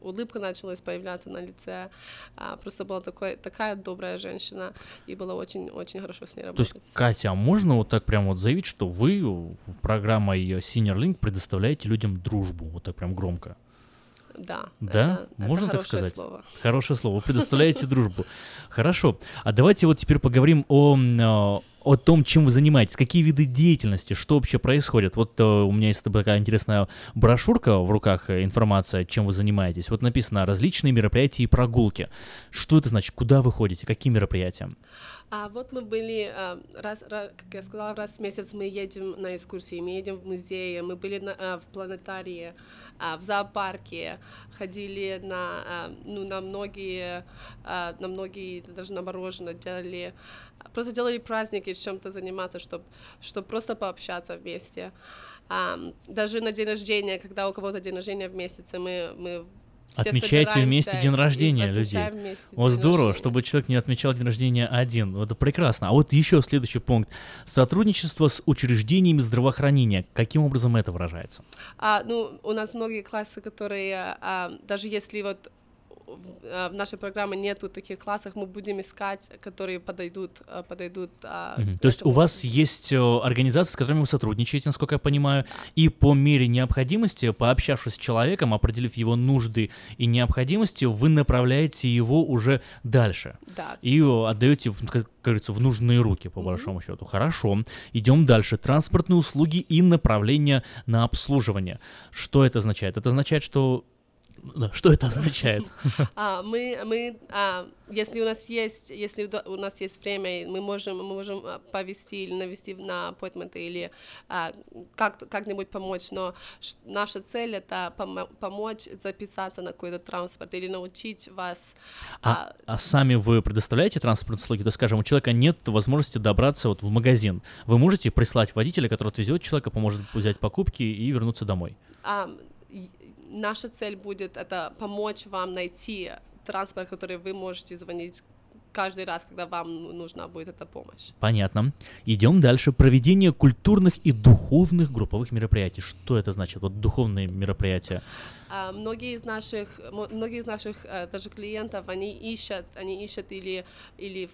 улыбка началась появляться на лице. А, просто была такой, такая добрая женщина, и было очень-очень хорошо с ней То работать. есть, Катя, а можно вот так прям вот заявить, что вы в программой Senior Link предоставляете людям дружбу? Вот так прям громко. Да. Да? это- это Можно так хорошее сказать? слово. Хорошее слово. Вы предоставляете [LAUGHS] дружбу. Хорошо. А давайте вот теперь поговорим о, э, о том, чем вы занимаетесь. Какие виды деятельности, что вообще происходит? Вот э, у меня есть такая интересная брошюрка в руках, э, информация, чем вы занимаетесь. Вот написано «Различные мероприятия и прогулки». Что это значит? Куда вы ходите? Какие мероприятия? А вот мы были, а, раз, ра- как я сказала, раз в месяц мы едем на экскурсии, мы едем в музеи, мы были на- а, в планетарии, а, в зоопарке, ходили на, ну, на многие, на многие, даже на мороженое делали, просто делали праздники, чем-то заниматься, чтобы чтоб просто пообщаться вместе. А, даже на день рождения, когда у кого-то день рождения в месяце, мы, мы все Отмечаете вместе день рождения людей. вместе день здорово, рождения. чтобы человек не отмечал день рождения один. Это прекрасно. А вот еще следующий пункт. Сотрудничество с учреждениями здравоохранения. Каким образом это выражается? А, ну, у нас многие классы, которые, а, даже если вот в а, в нашей программе нету таких классов, мы будем искать, которые подойдут, а, подойдут. а. То есть у вас есть э, организации, с которыми вы сотрудничаете, насколько я понимаю, и по мере необходимости, пообщавшись с человеком, определив его нужды и необходимости, вы направляете его уже дальше. Да. И э, отдаете, в- как говорится, в нужные руки, по большому счету. Хорошо. Идем дальше. Транспортные услуги и направления на обслуживание. Что это означает? Это означает, что... Что это означает? [LAUGHS] А, мы, мы, а, если у нас есть, если у нас есть время, мы можем, мы можем а, повести или навести на appointment или а, как, как-нибудь помочь, но наша цель это помо- помочь записаться на какой-то транспорт или научить вас. А, а сами вы предоставляете транспортные услуги? То есть, скажем, у человека нет возможности добраться вот в магазин. Вы можете прислать водителя, который отвезет человека, поможет взять покупки и вернуться домой? А, наша цель будет это помочь вам найти транспорт, который вы можете звонить каждый раз, когда вам нужна будет эта помощь. Понятно. Идем дальше. Проведение культурных и духовных групповых мероприятий. Что это значит? Вот духовные мероприятия. А, многие из наших, многие из наших э, даже клиентов, они ищут, они ищут или или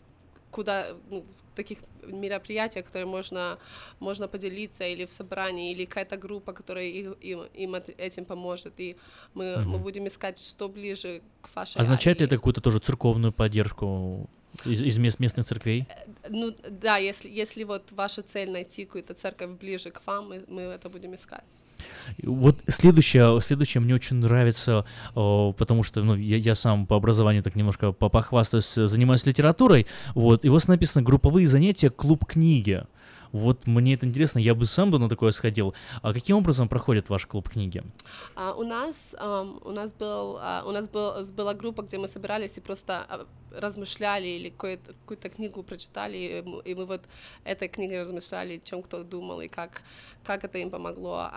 куда ну, таких мероприятиях, которые можно можно поделиться или в собрании, или какая-то группа, которая им, им от- этим поможет, и мы мы Мгм. будем искать, что ближе к вашей Означает ли это какую-то тоже церковную поддержку из, из мест, местных церквей? Ну да, если если вот ваша цель найти какую-то церковь ближе к вам, мы, мы это будем искать. Вот следующее, следующее мне очень нравится, потому что ну, я, я сам по образованию так немножко по- похвастаюсь, занимаюсь литературой. Вот, и вас написано групповые занятия, клуб книги. Вот мне это интересно, я бы сам бы на такое сходил. А каким образом проходит ваш клуб книги? А, у нас ам, у нас был а, у нас был была группа, где мы собирались и просто а, размышляли или какую-то, книгу прочитали, и мы, вот этой книгой размышляли, чем кто думал и как как это им помогло.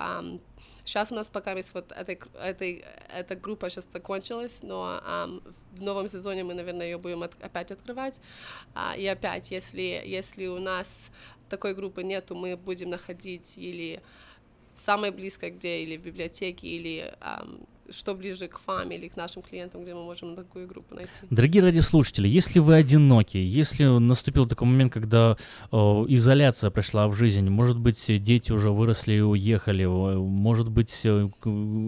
сейчас у нас пока есть вот этой, этой, эта группа сейчас закончилась, но ам, в новом сезоне мы, наверное, ее будем от- опять открывать. А, и опять, если, если у нас такой группы нету, мы будем находить или самое близкое где, или в библиотеке, или ам, что ближе к вам или к нашим клиентам, где мы можем такую группу найти. Дорогие радиослушатели, если вы одиноки, если наступил такой момент, когда э, изоляция пришла в жизнь, может быть, дети уже выросли и уехали, может быть, э,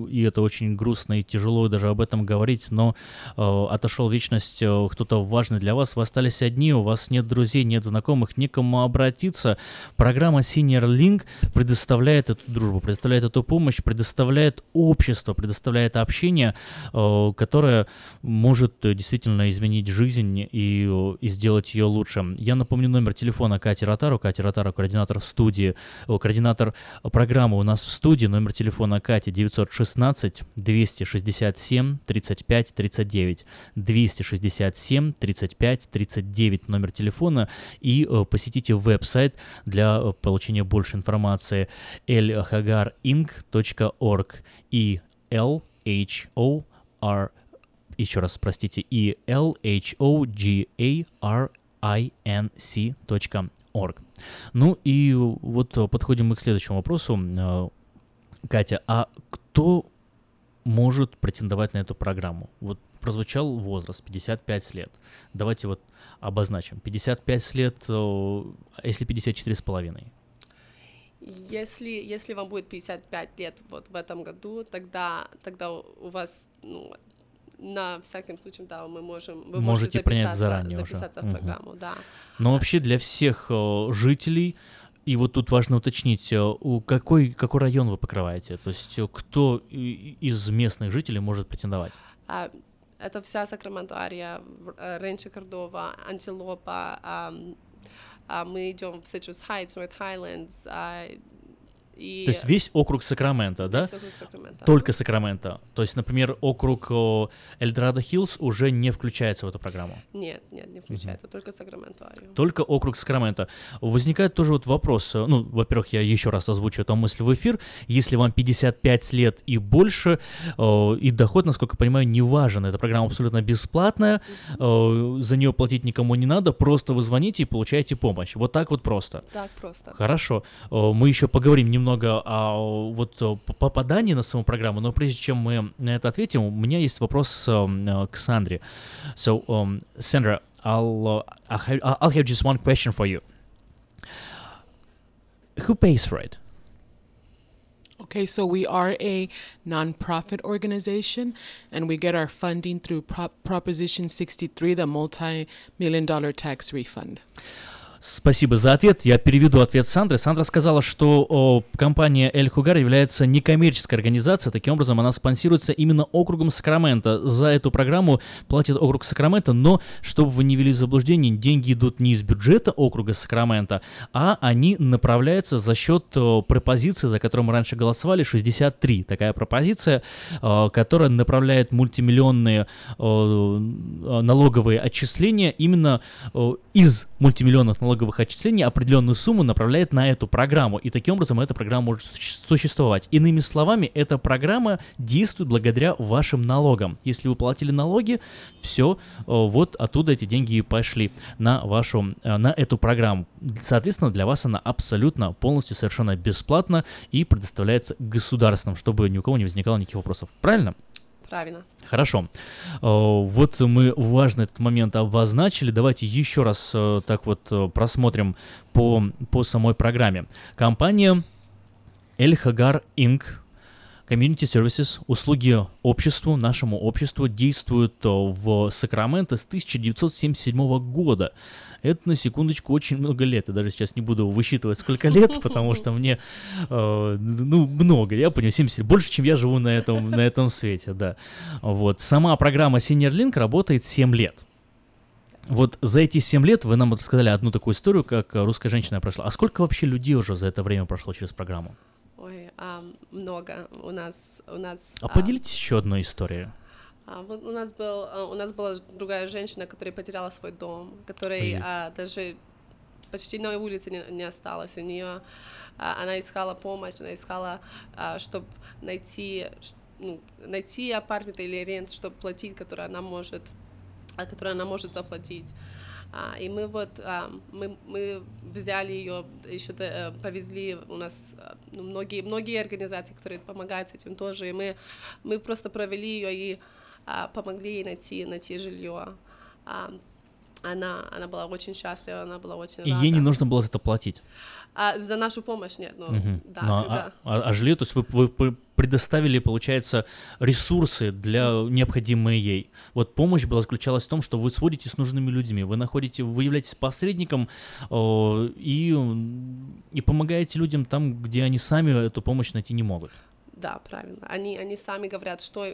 и это очень грустно и тяжело даже об этом говорить, но э, отошел вечность э, кто-то важный для вас, вы остались одни, у вас нет друзей, нет знакомых, некому обратиться. Программа Senior Link предоставляет эту дружбу, предоставляет эту помощь, предоставляет общество, предоставляет общение, э, которое может э, действительно изменить жизнь и, э, и сделать ее лучше. Я напомню номер телефона Кати Ротару. Катя Ротару, координатор студии, координатор программы у нас в студии. Номер телефона Кати 916 267 35 39. 267 35 39 номер телефона. И посетите веб-сайт для получения больше информации elhagarinc.org и L H O R еще раз, простите, и L H O G A R I N C org. Ну и вот подходим мы к следующему вопросу. Э, Катя, а кто может претендовать на эту программу? Вот прозвучал возраст 55 лет. Давайте вот обозначим. 55 лет, э, а если 54 с половиной? Если, если вам будет 55 лет вот в этом году, тогда, тогда у вас, ну, на всяким случаем, да, мы можем... Вы Можете принять записаться- заранее уже. записаться в Мгм. программу, да. Но вообще для всех э, жителей, и вот тут важно уточнить, э, у какой, какой район вы покрываете? То есть э, кто из местных жителей может претендовать? А, это вся Сакраменто ария, в- э, Ренчо Кордова, Антилопа, ам, а мы идем в Citrus Heights, North Highlands, а, и То есть весь округ Сакрамента, да? Весь округ Сакрамента. Только Сакрамента. То есть, например, округ о, Эльдорадо Хиллз уже не включается в эту программу. Нет, нет, не включается, только Сакраменто арию. Только округ Сакрамента. Возникает тоже вот вопрос, э, ну, во-первых, я еще раз озвучу эту мысль в эфир, если вам 55 лет и больше, и доход, насколько я понимаю, не важен, эта программа абсолютно бесплатная, за нее платить никому не надо, просто вы звоните и получаете помощь. Вот так вот просто. Так просто. Хорошо. Мы еще поговорим немного о вот о п- попадании на саму программу, но прежде чем мы на это ответим, у меня есть вопрос эм, э, к Сандре. So, um, Sandra, I'll, uh, I'll have- I'll have just one question for you. Who pays for it? Okay, so we are a nonprofit organization and we get our funding through Prop- Proposition 63, the multi million dollar tax refund. Спасибо за ответ. Я переведу ответ Сандры. Сандра сказала, что о, компания Эль Хугар является некоммерческой организацией. Таким образом, она спонсируется именно округом Сакраменто. За эту программу платит округ Сакраменто, но, чтобы вы не вели заблуждение, деньги идут не из бюджета округа Сакраменто, а они направляются за счет о, пропозиции, за которую мы раньше голосовали, 63. Такая пропозиция, э, которая направляет мультимиллионные э, налоговые отчисления именно э, из мультимиллионных налоговых налоговых отчислений определенную сумму направляет на эту программу, и таким образом эта программа может существовать. Иными словами, эта программа действует благодаря вашим налогам. Если вы платили налоги, все, вот оттуда эти деньги и пошли на вашу, на эту программу. Соответственно, для вас она абсолютно полностью совершенно бесплатна и предоставляется государством, чтобы ни у кого не возникало никаких вопросов. Правильно? Правильно. Хорошо. Вот мы важный этот момент обозначили. Давайте еще раз так вот просмотрим по, по самой программе. Компания El Hagar Inc. Community Services, услуги обществу, нашему обществу, действуют в Сакраменто с 1977 года. Это, на секундочку, очень много лет. Я даже сейчас не буду высчитывать, сколько лет, [LAUGHS] потому что мне, э, ну, много, я понял, 70, больше, чем я живу на этом, на этом свете, да. Вот. Сама программа Senior Link работает 7 лет. Вот за эти 7 лет вы нам рассказали одну такую историю, как русская женщина прошла. А сколько вообще людей уже за это время прошло через программу? Ой, а, много. У нас, у нас. А, а поделитесь еще одной историей. А, вот у нас был, а, у нас была другая женщина, которая потеряла свой дом, которой а, даже почти на улице не, не осталось. У нее а, она искала помощь, она искала, а, чтобы найти, ну, найти апартмент или рент, чтобы платить, который она может, а, который она может заплатить. А, и мы вот, а, мы, мы взяли ее, еще э, повезли, у нас ну, многие, многие организации, которые помогают с этим тоже, и мы, мы просто провели ее и а, помогли ей найти, найти жилье. А, она, она была очень счастлива, она была очень И рада. ей не нужно было за это платить? А, за нашу помощь нет, но угу. да. Но, когда... а, а, а жилье, то есть вы, вы предоставили, получается, ресурсы для необходимые ей. Вот помощь была заключалась в том, что вы сводите с нужными людьми, вы находите, вы являетесь посредником э, и, и помогаете людям там, где они сами эту помощь найти не могут. Да, правильно. Они, они сами говорят, что,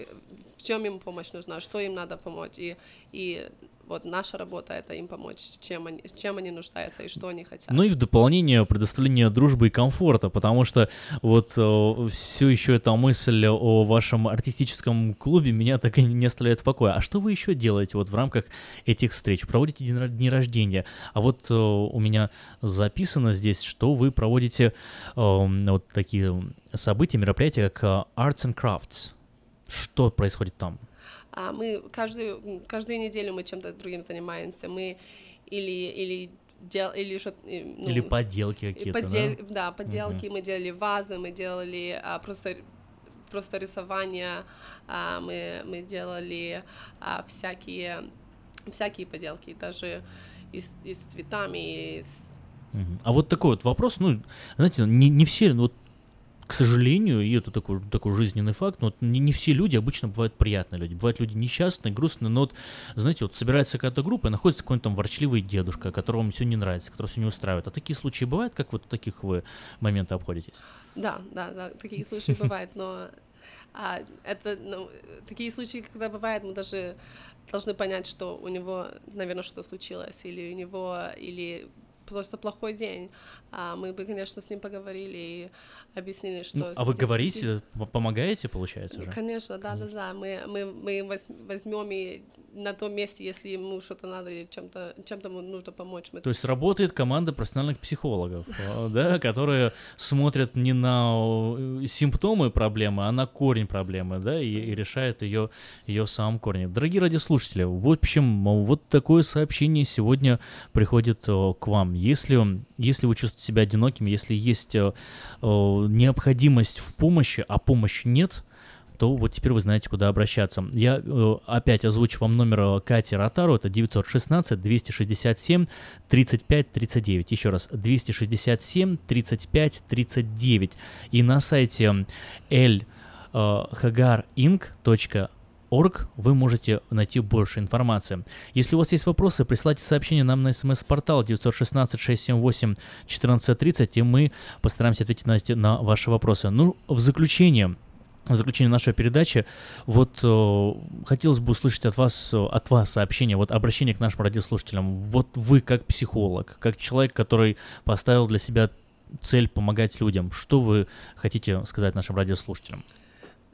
в чем им помощь нужна, что им надо помочь. И, и вот наша работа это им помочь, чем они, чем они нуждаются и что они хотят. Ну и в дополнение предоставление дружбы и комфорта, потому что вот э, все еще эта мысль о вашем артистическом клубе меня так и не оставляет в покое. А что вы еще делаете вот в рамках этих встреч? Проводите дни рождения? А вот э, у меня записано здесь, что вы проводите э, вот такие события, мероприятия, как э, Arts and Crafts. Что происходит там? А мы каждую, каждую неделю мы чем-то другим занимаемся. Мы или, или дел, или что ну, или поделки какие-то, подел, да? Да, поделки. Uh-huh. Мы делали вазы, мы делали а, просто просто рисование, а, мы мы делали а, всякие всякие поделки, даже и с, и с цветами, и с а вот такой вот вопрос, ну, знаете, не, не все, вот к сожалению, и это такой, такой жизненный факт, но вот не, не все люди обычно бывают приятные люди. Бывают люди несчастные, грустные, но вот, знаете, вот собирается какая-то группа, и находится какой-нибудь там ворчливый дедушка, которому все не нравится, который все не устраивает. А такие случаи бывают, как вот таких вы моменты обходитесь? Да, да, да, такие случаи бывают, но а, это, ну, такие случаи, когда бывает, мы даже должны понять, что у него, наверное, что-то случилось, или у него, или просто плохой день. А мы бы, конечно, с ним поговорили и объяснили, что... Ну, а вы говорите, помогаете, получается же? Конечно, да-да-да. Мы, мы, мы возьмем и на том месте, если ему что-то надо или чем-то чем ему нужно помочь. Мы... То есть работает команда профессиональных психологов, э, [LAUGHS] да, которые смотрят не на э, симптомы проблемы, а на корень проблемы, да, и, и решают ее, ее в самом корне. Дорогие радиослушатели, в общем, вот такое сообщение сегодня приходит э, к вам. Если, если вы чувствуете себя одиноким, если есть необходимость в помощи, а помощи нет, то вот теперь вы знаете, куда обращаться. Я э, опять озвучу вам номер э, Кати Ротару, это 916-267-35-39. Еще раз, 267-35-39. И на сайте lhagarinc.com org вы можете найти больше информации. Если у вас есть вопросы, присылайте сообщение нам на смс-портал 916-678-1430, и мы постараемся ответить на, на ваши вопросы. Ну, в заключение, в заключение нашей передачи, вот э, хотелось бы услышать от вас, от вас сообщение, вот обращение к нашим радиослушателям. Вот вы как психолог, как человек, который поставил для себя цель помогать людям, что вы хотите сказать нашим радиослушателям?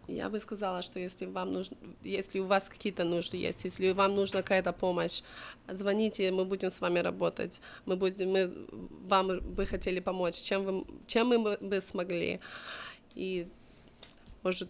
Я бы сказала, что если вам нужно, если у вас какие-то нужды есть, если вам нужна какая-то помощь, звоните, мы будем с вами работать, мы будем, мы вам бы хотели помочь, чем вы, чем мы бы смогли, и может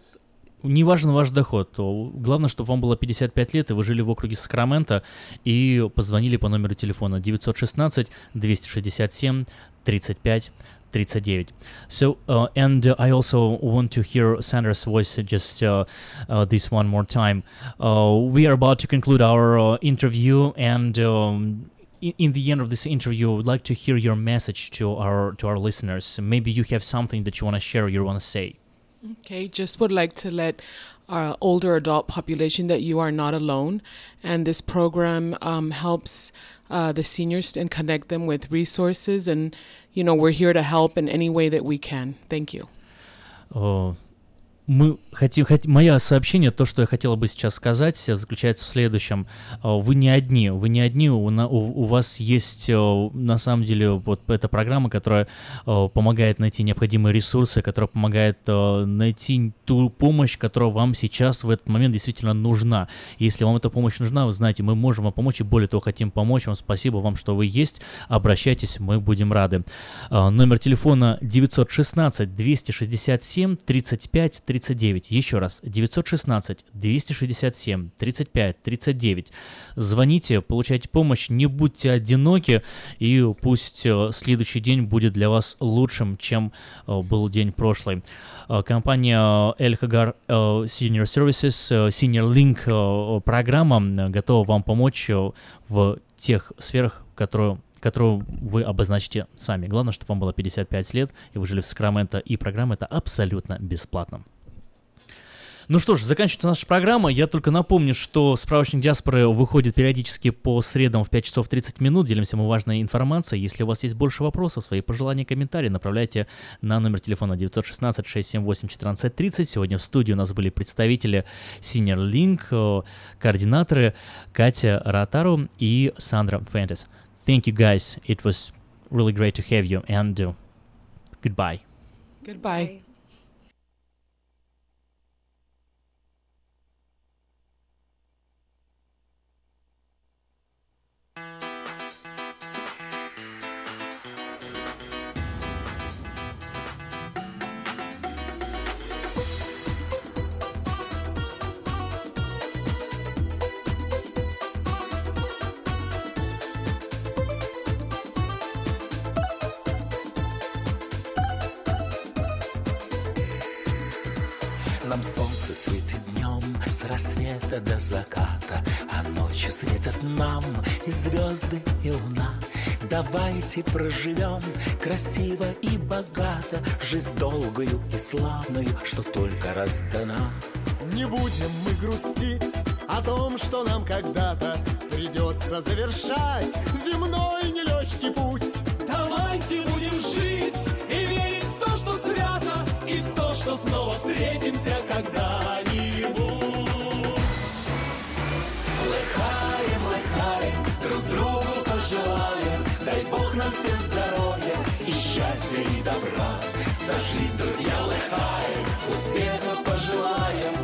не важен ваш доход. То главное, чтобы вам было 55 лет, и вы жили в округе Сакраменто, и позвонили по номеру телефона 916 267 35 39. So, uh, and uh, I also want to hear Sandra's voice just uh, uh, this one more time. Uh, we are about to conclude our uh, interview, and um, in, in the end of this interview, I would like to hear your message to our to our listeners. Maybe you have something that you want to share, you want to say. Okay, just would like to let our older adult population that you are not alone, and this program um, helps uh, the seniors and connect them with resources. And you know, we're here to help in any way that we can. Thank you. Oh, мы хотим, хот, мое сообщение, то, что я хотела бы сейчас сказать, заключается в следующем. А, вы не одни, вы не одни, у, у, у вас есть а, на самом деле вот эта программа, которая помогает найти необходимые ресурсы, которая помогает найти ту помощь, которая вам сейчас в этот момент действительно нужна. Если вам эта помощь нужна, вы знаете, мы можем вам помочь, и более того, хотим помочь вам. Спасибо вам, что вы есть. Обращайтесь, мы будем рады. Номер телефона 916 267 35 39. Еще раз, 916 267 35 39. Звоните, получайте помощь, не будьте одиноки, и пусть э, следующий день будет для вас лучшим, чем э, был день прошлый. Э, компания El Senior Services, Senior Link программа готова вам помочь в тех сферах, которые которую вы обозначите сами. Главное, чтобы вам было 55 лет, и вы жили в Сакраменто, и программа это абсолютно бесплатно. Ну что ж, заканчивается наша программа. Я только напомню, что справочник диаспоры выходит периодически по средам в 5 часов 30 минут. Делимся мы важной информацией. Если у вас есть больше вопросов, свои пожелания, комментарии, направляйте на номер телефона 916-678-1430. Сегодня в студии у нас были представители Senior Link, э, координаторы Катя Ротару и Сандра Фентес. Thank you guys. It was really great to have you and uh, goodbye. Goodbye. Нам солнце светит днем с рассвета до заката, А ночью светят нам и звезды, и луна. Давайте проживем красиво и богато Жизнь долгую и славную, что только раздана. Не будем мы грустить о том, что нам когда-то Придется завершать земной нелегкий путь. Давайте снова встретимся когда-нибудь. Лыхаем, лыхаем, друг другу пожелаем, дай Бог нам всем здоровья и счастья и добра. Сошлись, друзья, лыхаем, успеха пожелаем,